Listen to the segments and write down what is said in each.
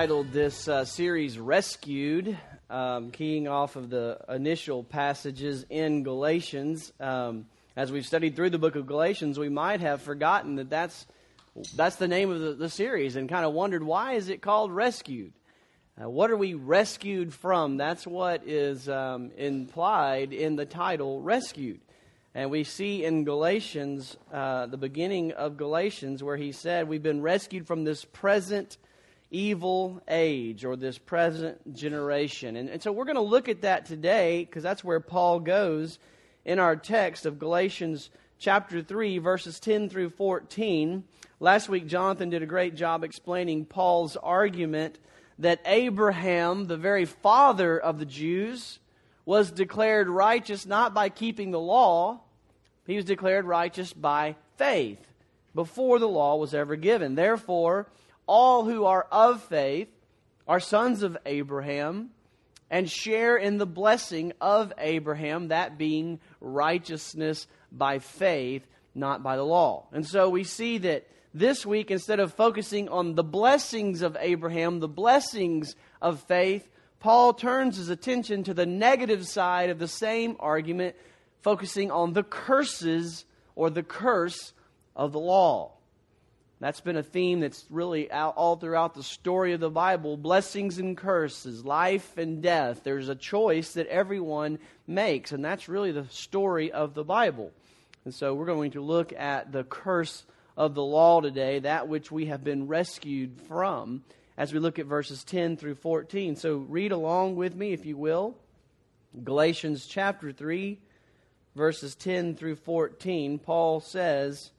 entitled this uh, series Rescued, um, keying off of the initial passages in Galatians. Um, as we've studied through the book of Galatians, we might have forgotten that that's, that's the name of the, the series and kind of wondered why is it called Rescued? Uh, what are we rescued from? That's what is um, implied in the title Rescued. And we see in Galatians, uh, the beginning of Galatians, where he said, We've been rescued from this present evil age or this present generation. And, and so we're going to look at that today because that's where Paul goes in our text of Galatians chapter 3, verses 10 through 14. Last week, Jonathan did a great job explaining Paul's argument that Abraham, the very father of the Jews, was declared righteous not by keeping the law, he was declared righteous by faith before the law was ever given. Therefore, all who are of faith are sons of Abraham and share in the blessing of Abraham, that being righteousness by faith, not by the law. And so we see that this week, instead of focusing on the blessings of Abraham, the blessings of faith, Paul turns his attention to the negative side of the same argument, focusing on the curses or the curse of the law. That's been a theme that's really all throughout the story of the Bible blessings and curses, life and death. There's a choice that everyone makes, and that's really the story of the Bible. And so we're going to look at the curse of the law today, that which we have been rescued from, as we look at verses 10 through 14. So read along with me, if you will. Galatians chapter 3, verses 10 through 14. Paul says,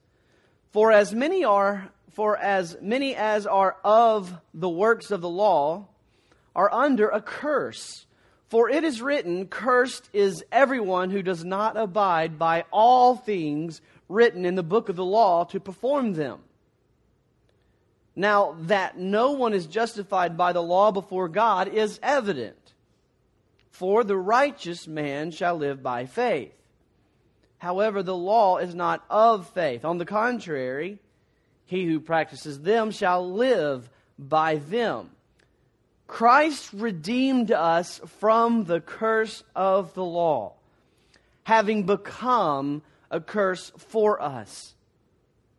for as many are for as many as are of the works of the law are under a curse. For it is written, Cursed is everyone who does not abide by all things written in the book of the law to perform them. Now, that no one is justified by the law before God is evident. For the righteous man shall live by faith. However, the law is not of faith. On the contrary, he who practices them shall live by them. Christ redeemed us from the curse of the law, having become a curse for us.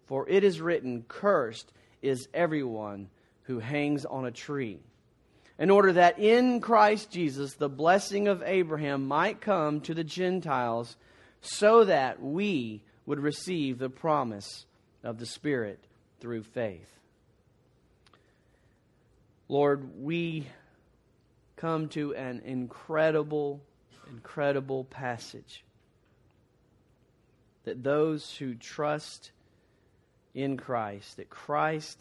For it is written, Cursed is everyone who hangs on a tree. In order that in Christ Jesus the blessing of Abraham might come to the Gentiles so that we would receive the promise of the Spirit through faith. Lord, we come to an incredible, incredible passage that those who trust in Christ, that Christ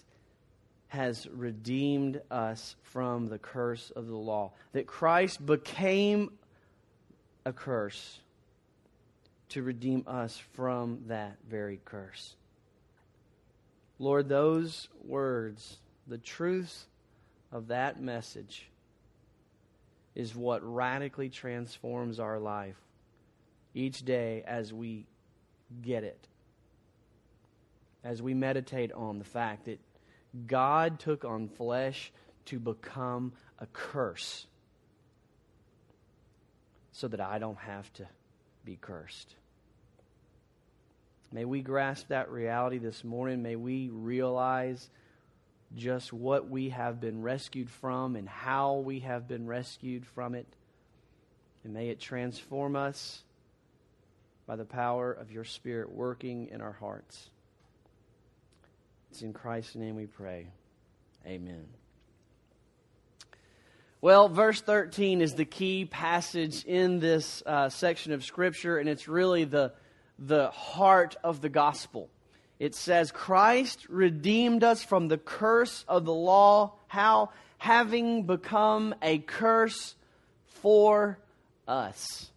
has redeemed us from the curse of the law, that Christ became a curse to redeem us from that very curse. Lord, those words, the truth of that message, is what radically transforms our life each day as we get it. As we meditate on the fact that God took on flesh to become a curse so that I don't have to be cursed. May we grasp that reality this morning. May we realize just what we have been rescued from and how we have been rescued from it. And may it transform us by the power of your Spirit working in our hearts. It's in Christ's name we pray. Amen. Well, verse 13 is the key passage in this uh, section of Scripture, and it's really the the heart of the gospel. It says, Christ redeemed us from the curse of the law. How? Having become a curse for us.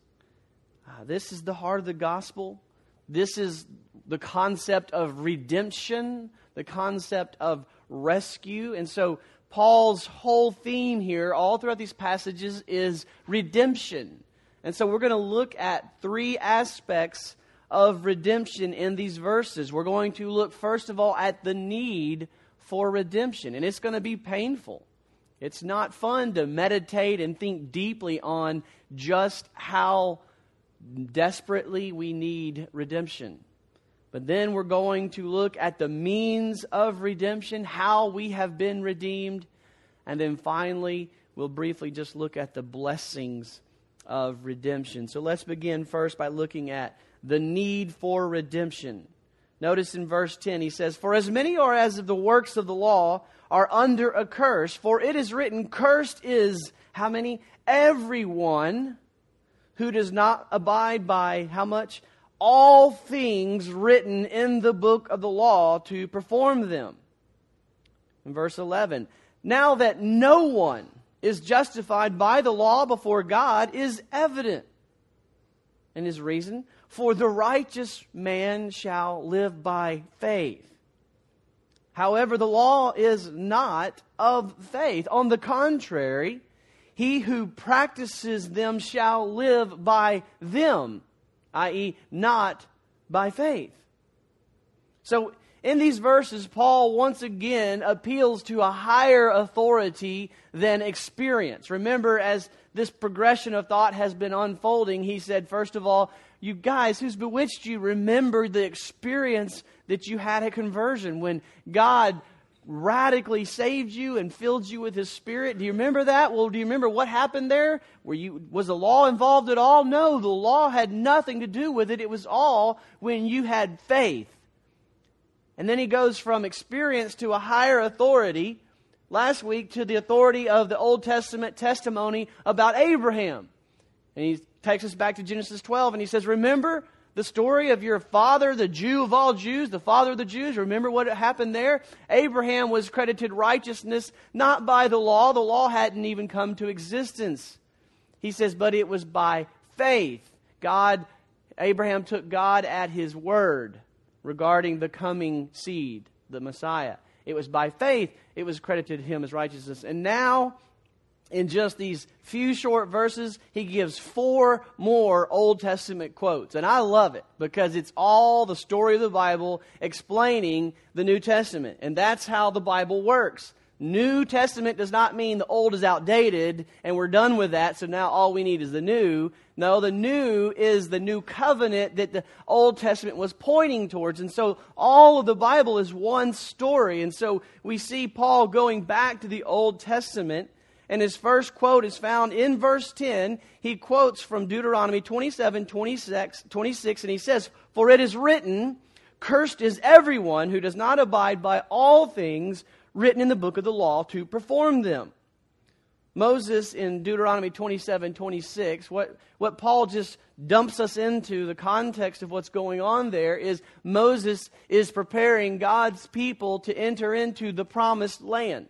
Uh, this is the heart of the gospel. This is the concept of redemption, the concept of rescue. And so, Paul's whole theme here, all throughout these passages, is redemption. And so, we're going to look at three aspects of redemption in these verses. We're going to look, first of all, at the need for redemption. And it's going to be painful. It's not fun to meditate and think deeply on just how desperately we need redemption. But then we're going to look at the means of redemption, how we have been redeemed, and then finally, we'll briefly just look at the blessings of redemption. So let's begin first by looking at the need for redemption. Notice in verse 10, he says, For as many are as of the works of the law are under a curse, for it is written, Cursed is how many? Everyone who does not abide by how much? All things written in the book of the law to perform them. In verse 11, now that no one is justified by the law before God is evident. And his reason? For the righteous man shall live by faith. However, the law is not of faith. On the contrary, he who practices them shall live by them, i.e., not by faith. So, in these verses, Paul once again appeals to a higher authority than experience. Remember, as this progression of thought has been unfolding, he said, first of all, you guys who's bewitched you, remember the experience that you had at conversion when God radically saved you and filled you with his spirit. Do you remember that? Well, do you remember what happened there? Were you was the law involved at all? No, the law had nothing to do with it. It was all when you had faith. And then he goes from experience to a higher authority last week to the authority of the Old Testament testimony about Abraham. And he takes us back to Genesis 12 and he says, Remember the story of your father, the Jew of all Jews, the father of the Jews. Remember what happened there? Abraham was credited righteousness not by the law. The law hadn't even come to existence. He says, but it was by faith. God, Abraham took God at his word regarding the coming seed, the Messiah. It was by faith it was credited to him as righteousness. And now in just these few short verses, he gives four more Old Testament quotes. And I love it because it's all the story of the Bible explaining the New Testament. And that's how the Bible works. New Testament does not mean the old is outdated and we're done with that, so now all we need is the new. No, the new is the new covenant that the Old Testament was pointing towards. And so all of the Bible is one story. And so we see Paul going back to the Old Testament and his first quote is found in verse 10. He quotes from Deuteronomy 27, 26, 26, and he says, For it is written, Cursed is everyone who does not abide by all things written in the book of the law to perform them. Moses in Deuteronomy 27, 26, what, what Paul just dumps us into the context of what's going on there is Moses is preparing God's people to enter into the promised land.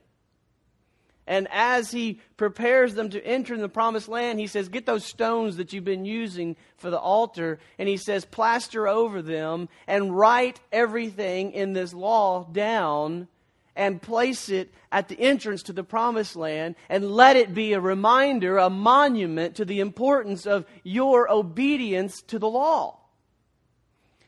And as he prepares them to enter in the promised land, he says, Get those stones that you've been using for the altar. And he says, Plaster over them and write everything in this law down and place it at the entrance to the promised land and let it be a reminder, a monument to the importance of your obedience to the law.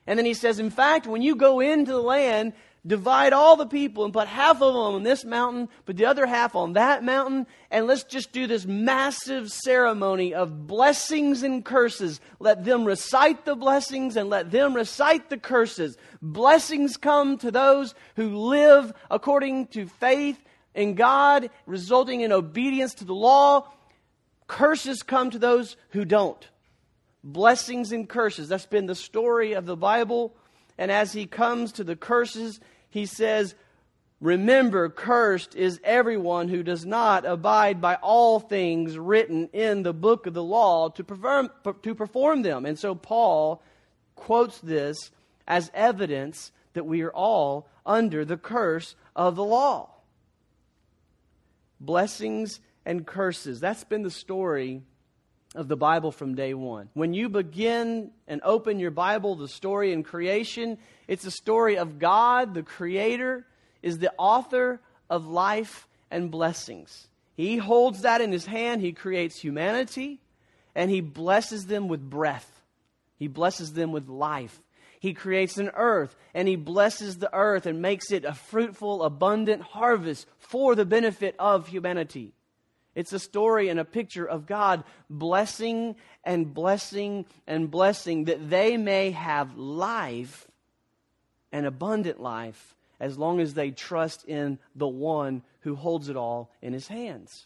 And then he says, In fact, when you go into the land, divide all the people and put half of them on this mountain, put the other half on that mountain, and let's just do this massive ceremony of blessings and curses. Let them recite the blessings and let them recite the curses. Blessings come to those who live according to faith in God, resulting in obedience to the law. Curses come to those who don't. Blessings and curses. That's been the story of the Bible. And as he comes to the curses, he says, Remember, cursed is everyone who does not abide by all things written in the book of the law to perform, to perform them. And so Paul quotes this as evidence that we are all under the curse of the law. Blessings and curses. That's been the story of the Bible from day one. When you begin and open your Bible, the story in creation, it's a story of God, the Creator, is the author of life and blessings. He holds that in His hand. He creates humanity, and He blesses them with breath. He blesses them with life. He creates an earth and he blesses the earth and makes it a fruitful, abundant harvest for the benefit of humanity. It's a story and a picture of God blessing and blessing and blessing that they may have life, an abundant life, as long as they trust in the one who holds it all in his hands.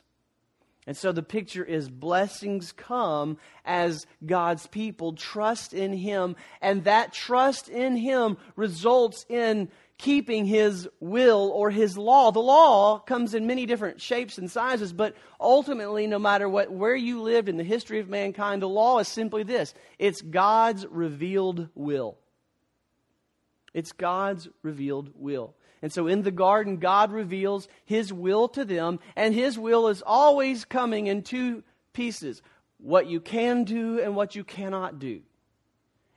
And so the picture is blessings come as God's people trust in Him, and that trust in Him results in keeping His will or His law. The law comes in many different shapes and sizes, but ultimately, no matter what, where you lived in the history of mankind, the law is simply this it's God's revealed will. It's God's revealed will. And so in the garden, God reveals His will to them, and His will is always coming in two pieces what you can do and what you cannot do.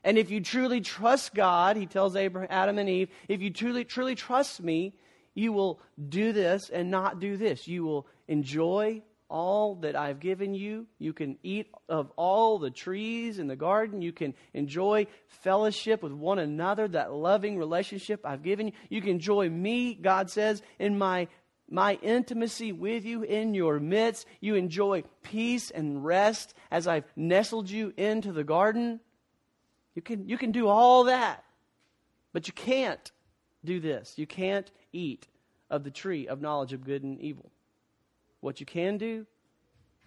And if you truly trust God, He tells Abraham, Adam and Eve, if you truly, truly trust me, you will do this and not do this. You will enjoy all that I've given you. You can eat of all the trees in the garden. You can enjoy fellowship with one another, that loving relationship I've given you. You can enjoy me, God says, in my my intimacy with you in your midst. You enjoy peace and rest as I've nestled you into the garden. You can, you can do all that, but you can't do this. You can't eat of the tree of knowledge of good and evil what you can do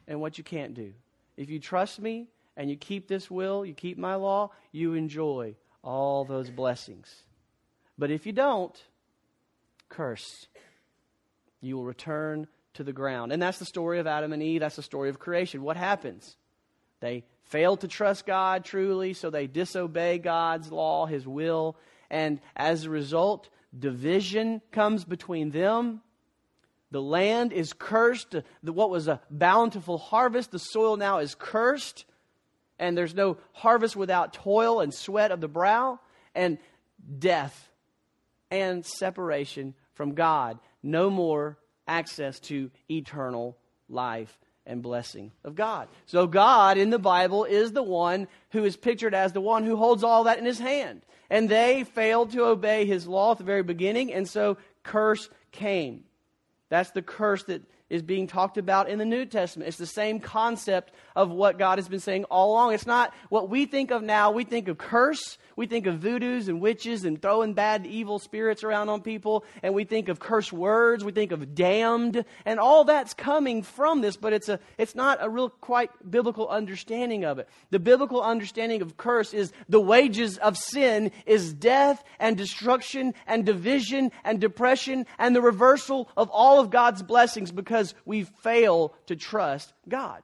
and what you can't do. If you trust me and you keep this will, you keep my law, you enjoy all those blessings. But if you don't, curse. You will return to the ground. And that's the story of Adam and Eve. That's the story of creation. What happens? They fail to trust God truly, so they disobey God's law, His will. And as a result, division comes between them the land is cursed. What was a bountiful harvest, the soil now is cursed. And there's no harvest without toil and sweat of the brow. And death and separation from God. No more access to eternal life and blessing of God. So, God in the Bible is the one who is pictured as the one who holds all that in his hand. And they failed to obey his law at the very beginning, and so curse came. That's the curse that is being talked about in the New Testament. It's the same concept of what God has been saying all along. It's not what we think of now. We think of curse. We think of voodoos and witches and throwing bad, evil spirits around on people. And we think of curse words. We think of damned. And all that's coming from this, but it's, a, it's not a real quite biblical understanding of it. The biblical understanding of curse is the wages of sin is death and destruction and division and depression and the reversal of all of God's blessings because we fail to trust God.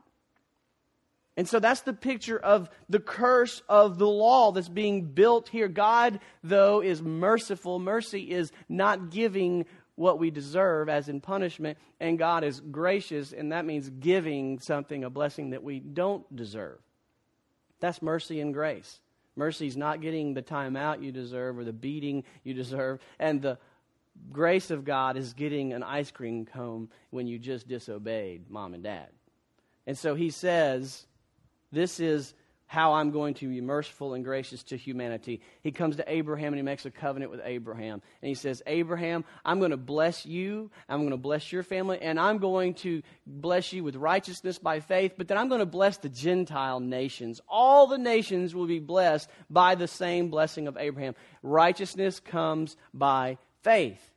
And so that's the picture of the curse of the law that's being built here. God, though, is merciful. Mercy is not giving what we deserve as in punishment, and God is gracious, and that means giving something, a blessing that we don't deserve. That's mercy and grace. Mercy is not getting the time out you deserve or the beating you deserve, and the grace of God is getting an ice cream cone when you just disobeyed mom and dad. And so he says, this is how I'm going to be merciful and gracious to humanity. He comes to Abraham and he makes a covenant with Abraham. And he says, Abraham, I'm going to bless you. I'm going to bless your family. And I'm going to bless you with righteousness by faith. But then I'm going to bless the Gentile nations. All the nations will be blessed by the same blessing of Abraham. Righteousness comes by faith.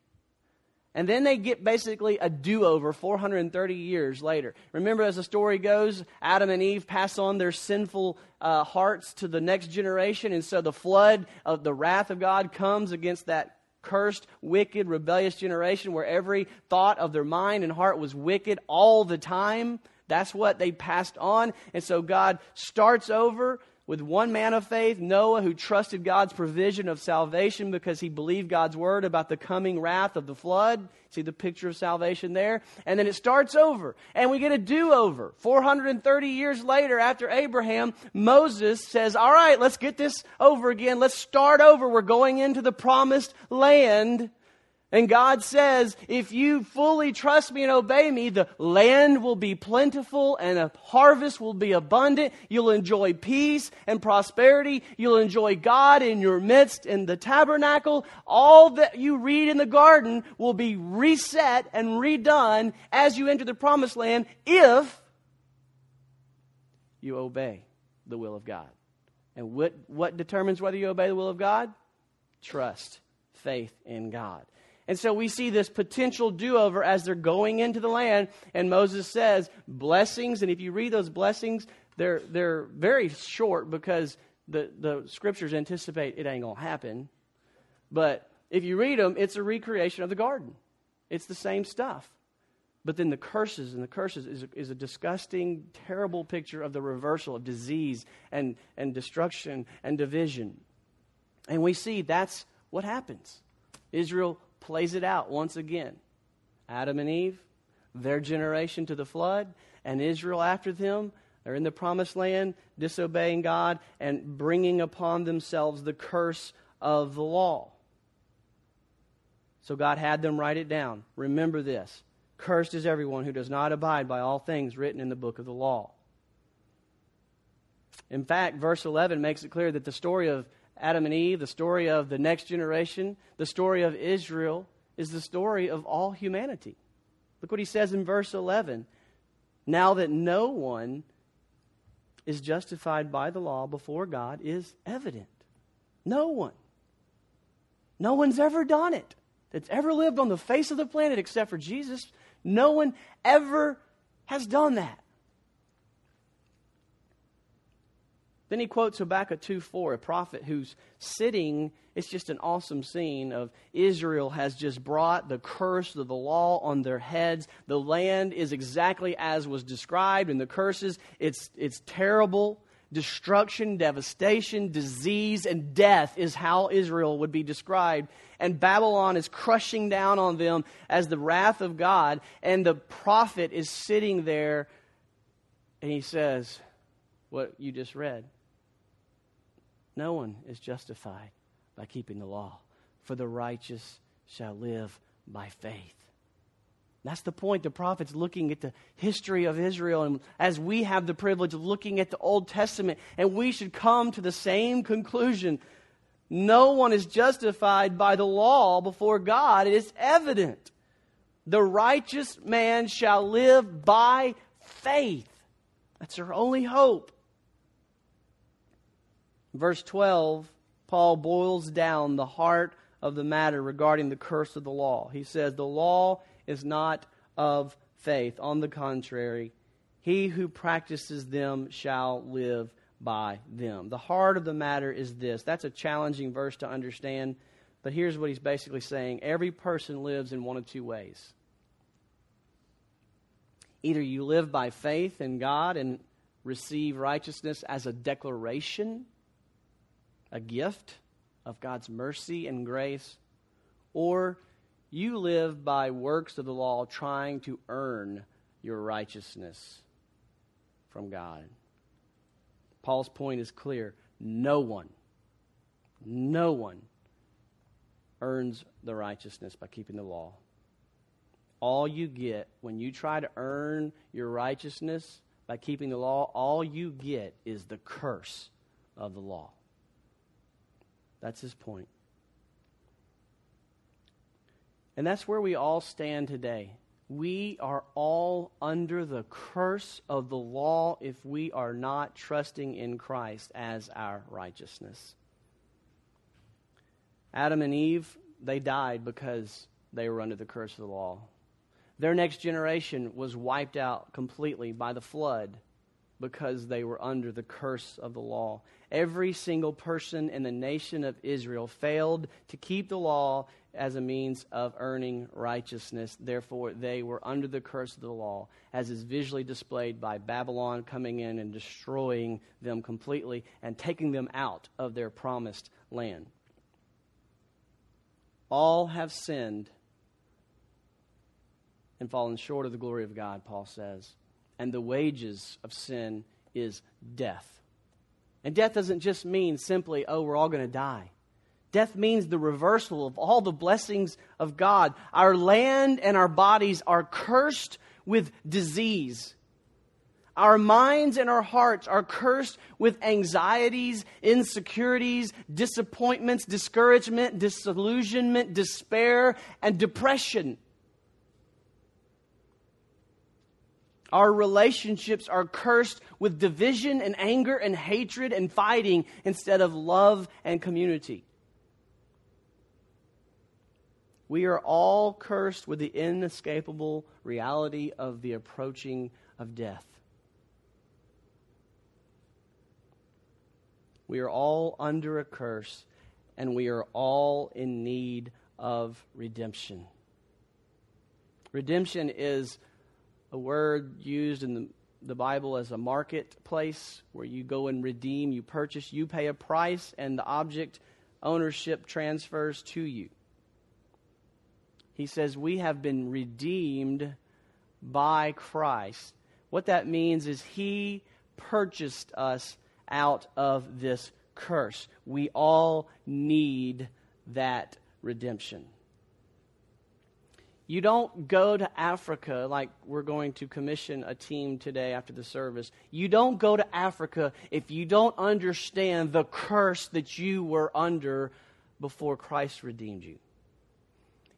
And then they get basically a do over 430 years later. Remember, as the story goes, Adam and Eve pass on their sinful uh, hearts to the next generation. And so the flood of the wrath of God comes against that cursed, wicked, rebellious generation where every thought of their mind and heart was wicked all the time. That's what they passed on. And so God starts over with one man of faith, Noah, who trusted God's provision of salvation because he believed God's word about the coming wrath of the flood. See the picture of salvation there? And then it starts over, and we get a do over. 430 years later, after Abraham, Moses says, All right, let's get this over again. Let's start over. We're going into the promised land. And God says, if you fully trust me and obey me, the land will be plentiful and a harvest will be abundant. You'll enjoy peace and prosperity. You'll enjoy God in your midst in the tabernacle. All that you read in the garden will be reset and redone as you enter the promised land if you obey the will of God. And what, what determines whether you obey the will of God? Trust, faith in God. And so we see this potential do over as they're going into the land. And Moses says, blessings. And if you read those blessings, they're, they're very short because the, the scriptures anticipate it ain't going to happen. But if you read them, it's a recreation of the garden, it's the same stuff. But then the curses, and the curses is, is a disgusting, terrible picture of the reversal of disease and, and destruction and division. And we see that's what happens. Israel plays it out once again. Adam and Eve, their generation to the flood, and Israel after them. They're in the promised land, disobeying God and bringing upon themselves the curse of the law. So God had them write it down. Remember this Cursed is everyone who does not abide by all things written in the book of the law. In fact, verse 11 makes it clear that the story of Adam and Eve, the story of the next generation, the story of Israel, is the story of all humanity. Look what he says in verse 11. Now that no one is justified by the law before God is evident. No one. No one's ever done it that's ever lived on the face of the planet except for Jesus. No one ever has done that. Then he quotes Habakkuk 2 4, a prophet who's sitting. It's just an awesome scene of Israel has just brought the curse of the law on their heads. The land is exactly as was described in the curses. It's, it's terrible. Destruction, devastation, disease, and death is how Israel would be described. And Babylon is crushing down on them as the wrath of God. And the prophet is sitting there and he says, What you just read no one is justified by keeping the law, for the righteous shall live by faith. That's the point. The prophet's looking at the history of Israel, and as we have the privilege of looking at the Old Testament, and we should come to the same conclusion. No one is justified by the law before God. It is evident. The righteous man shall live by faith. That's our only hope. Verse 12, Paul boils down the heart of the matter regarding the curse of the law. He says, The law is not of faith. On the contrary, he who practices them shall live by them. The heart of the matter is this. That's a challenging verse to understand, but here's what he's basically saying every person lives in one of two ways. Either you live by faith in God and receive righteousness as a declaration a gift of God's mercy and grace, or you live by works of the law trying to earn your righteousness from God. Paul's point is clear no one, no one earns the righteousness by keeping the law. All you get when you try to earn your righteousness by keeping the law, all you get is the curse of the law. That's his point. And that's where we all stand today. We are all under the curse of the law if we are not trusting in Christ as our righteousness. Adam and Eve, they died because they were under the curse of the law. Their next generation was wiped out completely by the flood because they were under the curse of the law. Every single person in the nation of Israel failed to keep the law as a means of earning righteousness. Therefore, they were under the curse of the law, as is visually displayed by Babylon coming in and destroying them completely and taking them out of their promised land. All have sinned and fallen short of the glory of God, Paul says and the wages of sin is death. And death doesn't just mean simply, oh, we're all going to die. Death means the reversal of all the blessings of God. Our land and our bodies are cursed with disease. Our minds and our hearts are cursed with anxieties, insecurities, disappointments, discouragement, disillusionment, despair, and depression. Our relationships are cursed with division and anger and hatred and fighting instead of love and community. We are all cursed with the inescapable reality of the approaching of death. We are all under a curse, and we are all in need of redemption. Redemption is a word used in the, the Bible as a marketplace where you go and redeem, you purchase, you pay a price, and the object ownership transfers to you. He says, We have been redeemed by Christ. What that means is He purchased us out of this curse. We all need that redemption. You don't go to Africa like we're going to commission a team today after the service. You don't go to Africa if you don't understand the curse that you were under before Christ redeemed you.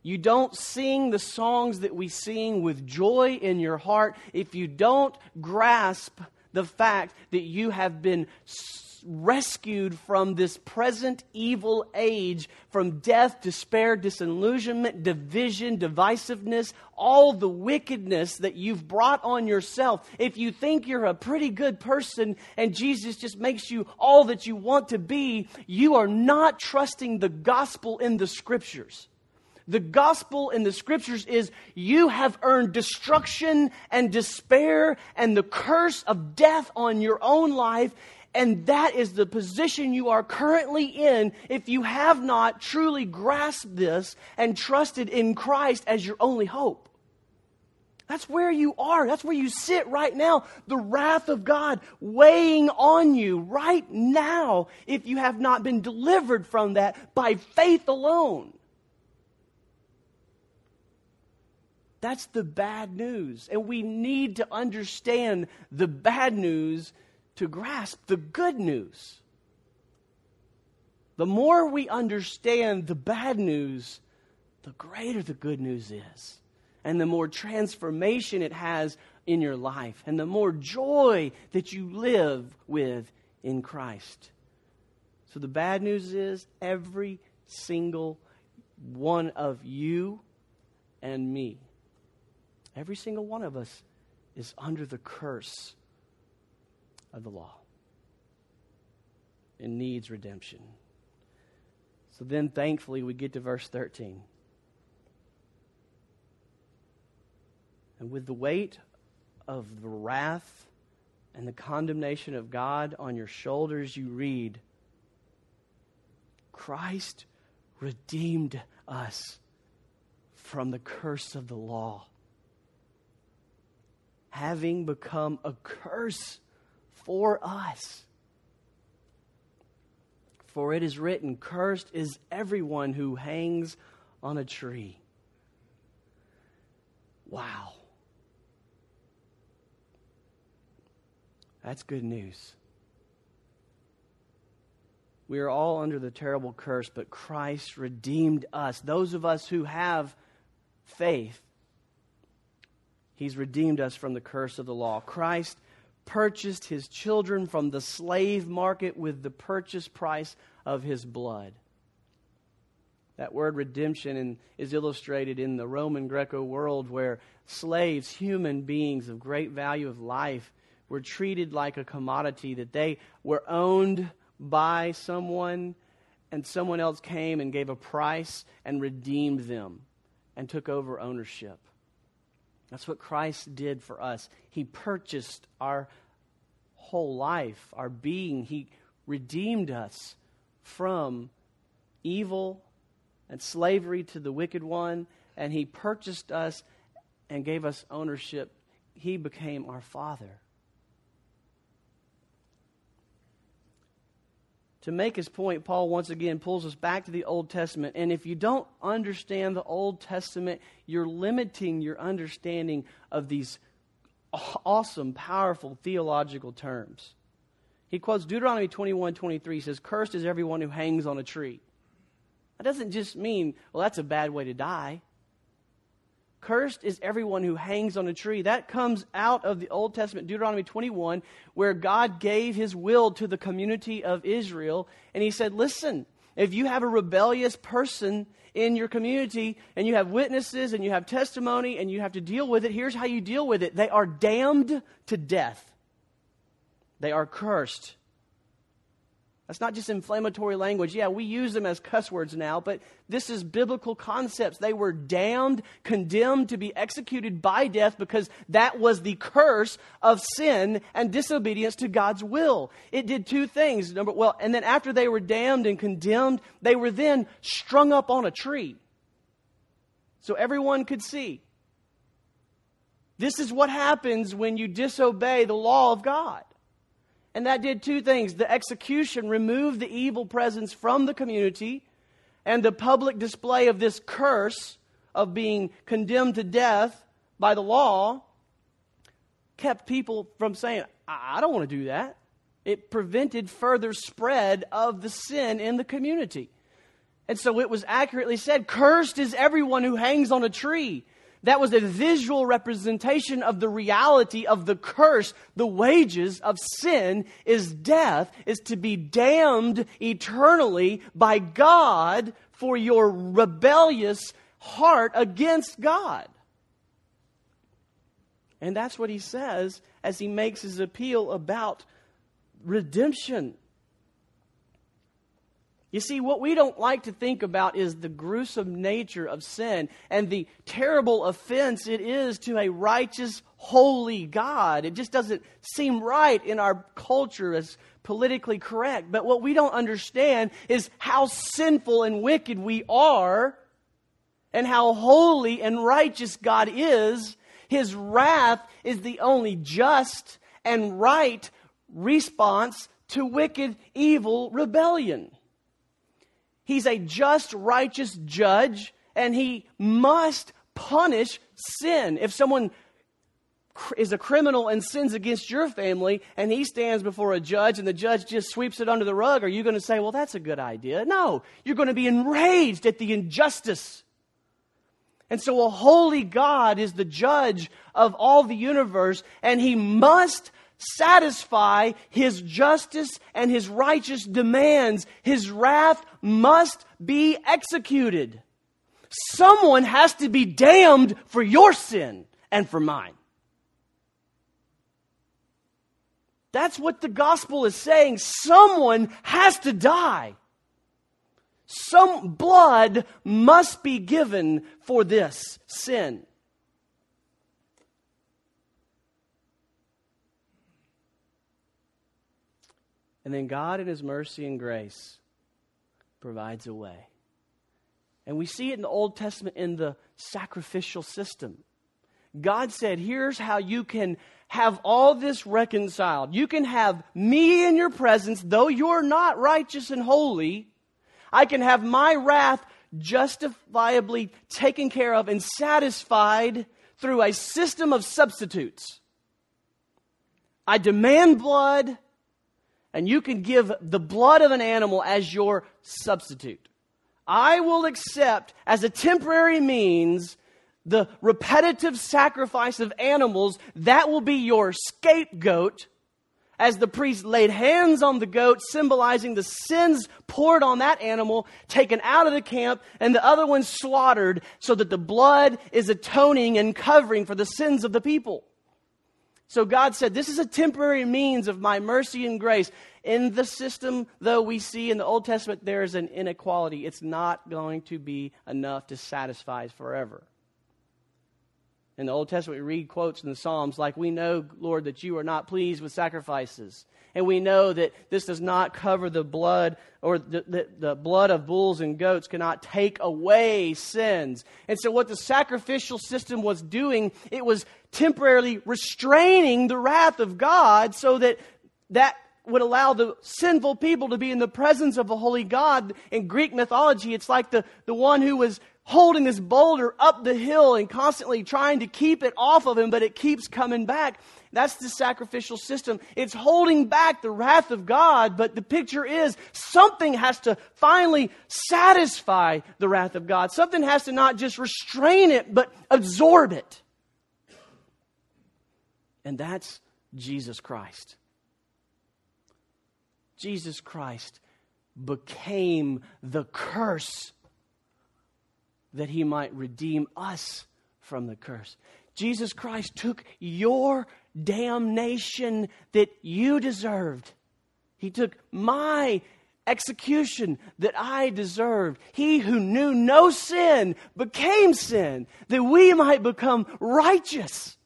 You don't sing the songs that we sing with joy in your heart if you don't grasp the fact that you have been rescued from this present evil age, from death, despair, disillusionment, division, divisiveness, all the wickedness that you've brought on yourself. If you think you're a pretty good person and Jesus just makes you all that you want to be, you are not trusting the gospel in the scriptures. The gospel in the scriptures is you have earned destruction and despair and the curse of death on your own life. And that is the position you are currently in if you have not truly grasped this and trusted in Christ as your only hope. That's where you are. That's where you sit right now. The wrath of God weighing on you right now if you have not been delivered from that by faith alone. That's the bad news. And we need to understand the bad news to grasp the good news. The more we understand the bad news, the greater the good news is. And the more transformation it has in your life, and the more joy that you live with in Christ. So the bad news is every single one of you and me Every single one of us is under the curse of the law and needs redemption. So then, thankfully, we get to verse 13. And with the weight of the wrath and the condemnation of God on your shoulders, you read, Christ redeemed us from the curse of the law having become a curse for us. For it is written, Cursed is everyone who hangs on a tree. Wow. That's good news. We are all under the terrible curse, but Christ redeemed us. Those of us who have faith He's redeemed us from the curse of the law. Christ purchased his children from the slave market with the purchase price of his blood. That word redemption is illustrated in the Roman Greco world where slaves, human beings of great value of life, were treated like a commodity, that they were owned by someone, and someone else came and gave a price and redeemed them and took over ownership. That's what Christ did for us. He purchased our whole life, our being. He redeemed us from evil and slavery to the wicked one, and He purchased us and gave us ownership. He became our Father. To make his point, Paul once again pulls us back to the Old Testament. And if you don't understand the Old Testament, you're limiting your understanding of these awesome, powerful theological terms. He quotes Deuteronomy 21 23, he says, Cursed is everyone who hangs on a tree. That doesn't just mean, well, that's a bad way to die. Cursed is everyone who hangs on a tree. That comes out of the Old Testament, Deuteronomy 21, where God gave his will to the community of Israel. And he said, Listen, if you have a rebellious person in your community and you have witnesses and you have testimony and you have to deal with it, here's how you deal with it they are damned to death, they are cursed. That's not just inflammatory language. Yeah, we use them as cuss words now, but this is biblical concepts. They were damned, condemned to be executed by death because that was the curse of sin and disobedience to God's will. It did two things. Number well, and then after they were damned and condemned, they were then strung up on a tree. So everyone could see. This is what happens when you disobey the law of God. And that did two things. The execution removed the evil presence from the community, and the public display of this curse of being condemned to death by the law kept people from saying, I don't want to do that. It prevented further spread of the sin in the community. And so it was accurately said, Cursed is everyone who hangs on a tree. That was a visual representation of the reality of the curse. The wages of sin is death, is to be damned eternally by God for your rebellious heart against God. And that's what he says as he makes his appeal about redemption. You see, what we don't like to think about is the gruesome nature of sin and the terrible offense it is to a righteous, holy God. It just doesn't seem right in our culture as politically correct. But what we don't understand is how sinful and wicked we are and how holy and righteous God is. His wrath is the only just and right response to wicked, evil rebellion. He's a just, righteous judge, and he must punish sin. If someone is a criminal and sins against your family, and he stands before a judge, and the judge just sweeps it under the rug, are you going to say, Well, that's a good idea? No, you're going to be enraged at the injustice. And so, a holy God is the judge of all the universe, and he must satisfy his justice and his righteous demands. His wrath must be executed. Someone has to be damned for your sin and for mine. That's what the gospel is saying. Someone has to die. Some blood must be given for this sin. And then God, in His mercy and grace, provides a way. And we see it in the Old Testament in the sacrificial system. God said, Here's how you can have all this reconciled. You can have me in your presence, though you're not righteous and holy. I can have my wrath justifiably taken care of and satisfied through a system of substitutes. I demand blood and you can give the blood of an animal as your substitute. I will accept as a temporary means the repetitive sacrifice of animals. That will be your scapegoat as the priest laid hands on the goat, symbolizing the sins poured on that animal, taken out of the camp, and the other one slaughtered, so that the blood is atoning and covering for the sins of the people. So God said, This is a temporary means of my mercy and grace. In the system, though, we see in the Old Testament there is an inequality. It's not going to be enough to satisfy us forever. In the Old Testament, we read quotes in the Psalms like, We know, Lord, that you are not pleased with sacrifices. And we know that this does not cover the blood, or the, the, the, blood of bulls and goats cannot take away sins. And so, what the sacrificial system was doing, it was temporarily restraining the wrath of God so that that would allow the sinful people to be in the presence of a holy God. In Greek mythology, it's like the, the one who was holding this boulder up the hill and constantly trying to keep it off of him, but it keeps coming back. That's the sacrificial system. It's holding back the wrath of God, but the picture is something has to finally satisfy the wrath of God. Something has to not just restrain it, but absorb it. And that's Jesus Christ. Jesus Christ became the curse that he might redeem us from the curse. Jesus Christ took your damnation that you deserved. He took my execution that I deserved. He who knew no sin became sin that we might become righteous.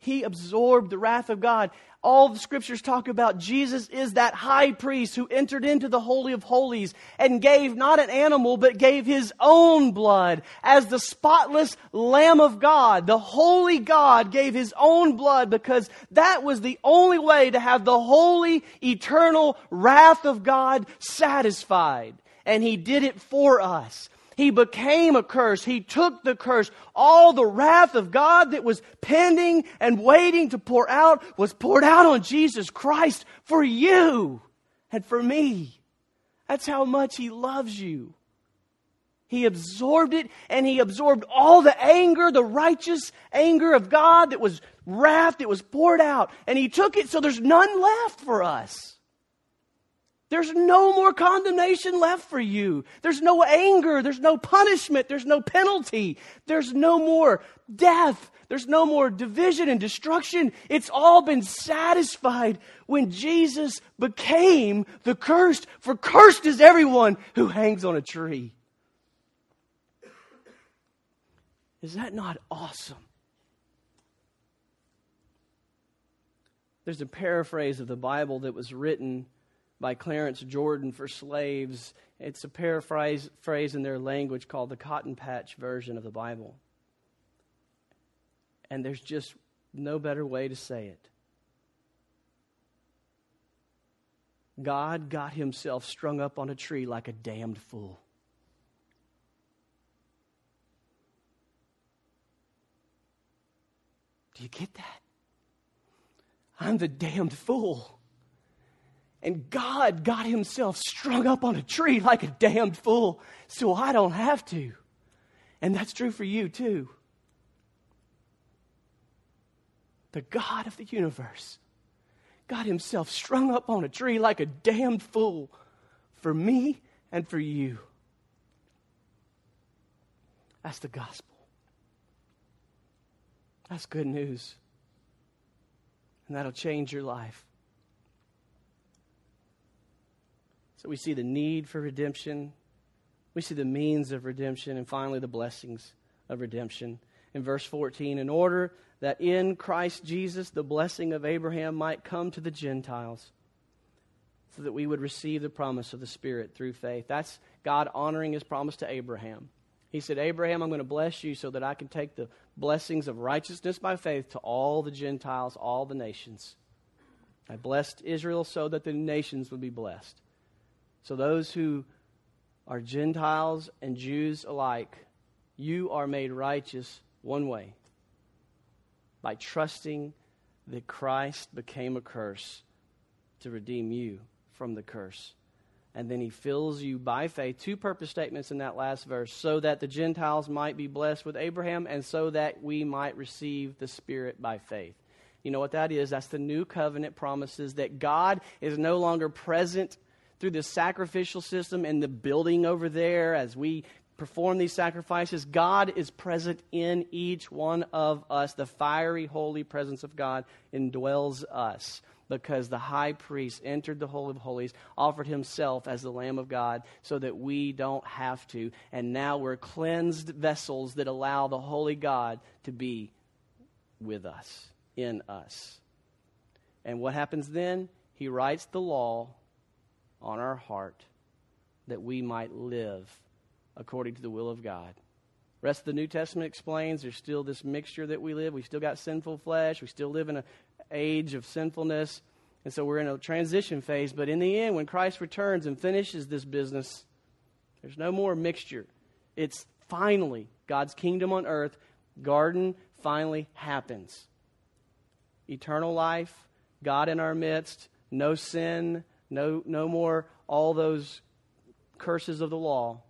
He absorbed the wrath of God all the scriptures talk about Jesus is that high priest who entered into the Holy of Holies and gave not an animal, but gave his own blood as the spotless Lamb of God. The Holy God gave his own blood because that was the only way to have the holy, eternal wrath of God satisfied. And he did it for us. He became a curse. He took the curse. All the wrath of God that was pending and waiting to pour out was poured out on Jesus Christ for you and for me. That's how much He loves you. He absorbed it and He absorbed all the anger, the righteous anger of God that was wrath, that was poured out. And He took it so there's none left for us. There's no more condemnation left for you. There's no anger. There's no punishment. There's no penalty. There's no more death. There's no more division and destruction. It's all been satisfied when Jesus became the cursed. For cursed is everyone who hangs on a tree. Is that not awesome? There's a paraphrase of the Bible that was written by Clarence Jordan for slaves. It's a paraphrase phrase in their language called the Cotton Patch version of the Bible. And there's just no better way to say it. God got himself strung up on a tree like a damned fool. Do you get that? I'm the damned fool. And God got himself strung up on a tree like a damned fool, so I don't have to. And that's true for you too. The God of the universe got himself strung up on a tree like a damned fool for me and for you. That's the gospel. That's good news. And that'll change your life. So we see the need for redemption, we see the means of redemption, and finally the blessings of redemption. In verse 14, in order that in Christ Jesus the blessing of Abraham might come to the Gentiles, so that we would receive the promise of the Spirit through faith. That's God honoring his promise to Abraham. He said, Abraham, I'm going to bless you so that I can take the blessings of righteousness by faith to all the Gentiles, all the nations. I blessed Israel so that the nations would be blessed. So, those who are Gentiles and Jews alike, you are made righteous one way by trusting that Christ became a curse to redeem you from the curse. And then he fills you by faith. Two purpose statements in that last verse so that the Gentiles might be blessed with Abraham and so that we might receive the Spirit by faith. You know what that is? That's the new covenant promises that God is no longer present through the sacrificial system and the building over there as we perform these sacrifices, God is present in each one of us. The fiery, holy presence of God indwells us because the high priest entered the Holy of Holies, offered himself as the Lamb of God so that we don't have to. And now we're cleansed vessels that allow the Holy God to be with us, in us. And what happens then? He writes the law on our heart that we might live according to the will of God. rest of the New Testament explains there's still this mixture that we live. We still got sinful flesh. We still live in an age of sinfulness. And so we're in a transition phase. But in the end, when Christ returns and finishes this business, there's no more mixture. It's finally God's kingdom on earth. Garden finally happens. Eternal life, God in our midst, no sin, no, no more all those curses of the law.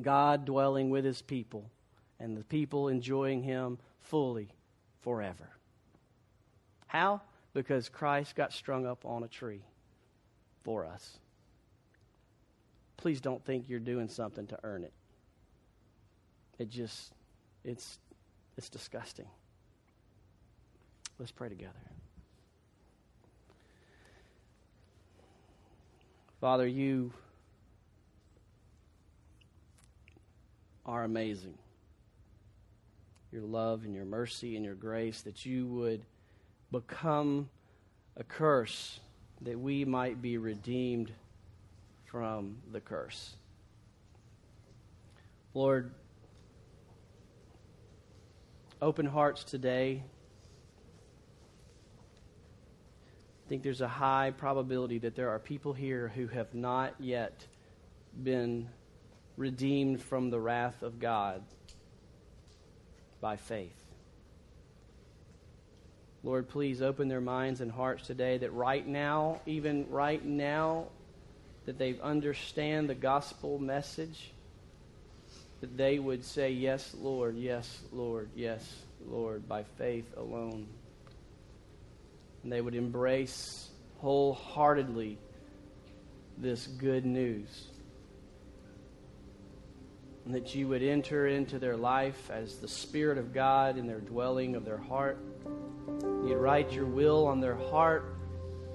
God dwelling with his people, and the people enjoying him fully forever. How? Because Christ got strung up on a tree for us. Please don't think you're doing something to earn it. It just, it's, it's disgusting. Let's pray together. Father, you are amazing. Your love and your mercy and your grace, that you would become a curse, that we might be redeemed from the curse. Lord, open hearts today. I think there's a high probability that there are people here who have not yet been redeemed from the wrath of God by faith. Lord, please open their minds and hearts today that right now, even right now, that they understand the gospel message, that they would say, Yes, Lord, yes, Lord, yes, Lord, by faith alone. And they would embrace wholeheartedly this good news and that you would enter into their life as the Spirit of God in their dwelling of their heart. You'd write your will on their heart,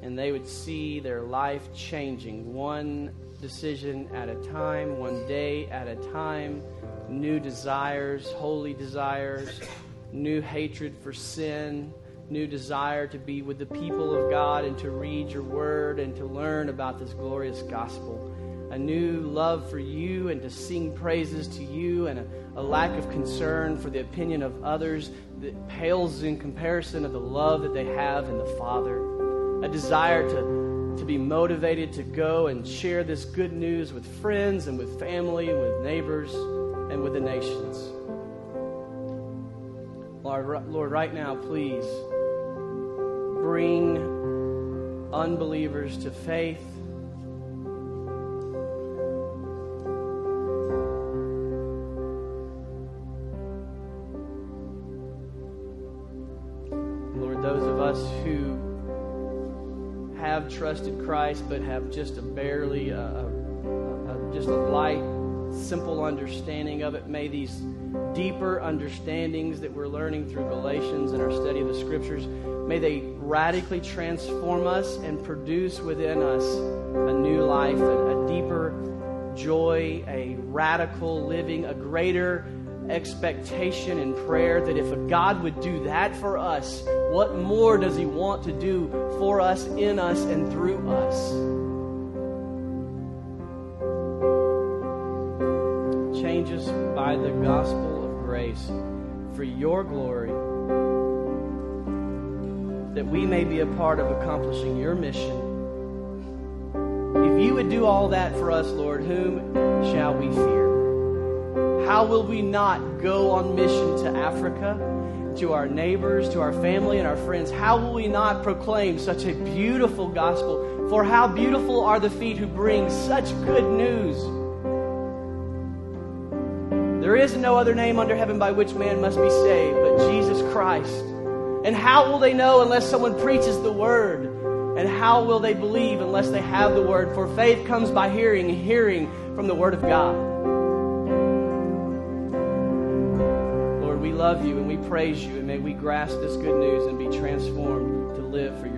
and they would see their life changing one decision at a time, one day at a time, new desires, holy desires, new hatred for sin, new desire to be with the people of God and to read your word and to learn about this glorious gospel a new love for you and to sing praises to you, and a, a, lack of concern for the opinion of others that pales in comparison of the love that they have in the Father. A desire to, to be motivated to go and share this good news with friends and with family and with neighbors and with the nations. Lord, Lord right now, please bring unbelievers to faith Lord, those of us who have trusted Christ but have just a barely, uh, a, a, a, just a light, simple understanding of it. May these deeper understandings that we're learning through Galatians and our study of the Scriptures, may they radically transform us and produce within us a new life, a, a deeper joy, a radical living, a greater expectation and prayer that if a God would do that for us, what more does He want to do for us, in us, and through us? Change us by the gospel of grace for your glory, that we may be a part of accomplishing your mission. If you would do all that for us, Lord, whom shall we fear? How will we not go on mission to Africa, to our neighbors, to our family, and our friends? How will we not proclaim such a beautiful gospel? For how beautiful are the feet who bring such good news. There is no other name under heaven by which man must be saved but Jesus Christ. And how will they know unless someone preaches the word? And how will they believe unless they have the word? For faith comes by hearing, hearing from the word of God. Lord, we love you and we praise you, and may we grasp this good news and be transformed to live for glory.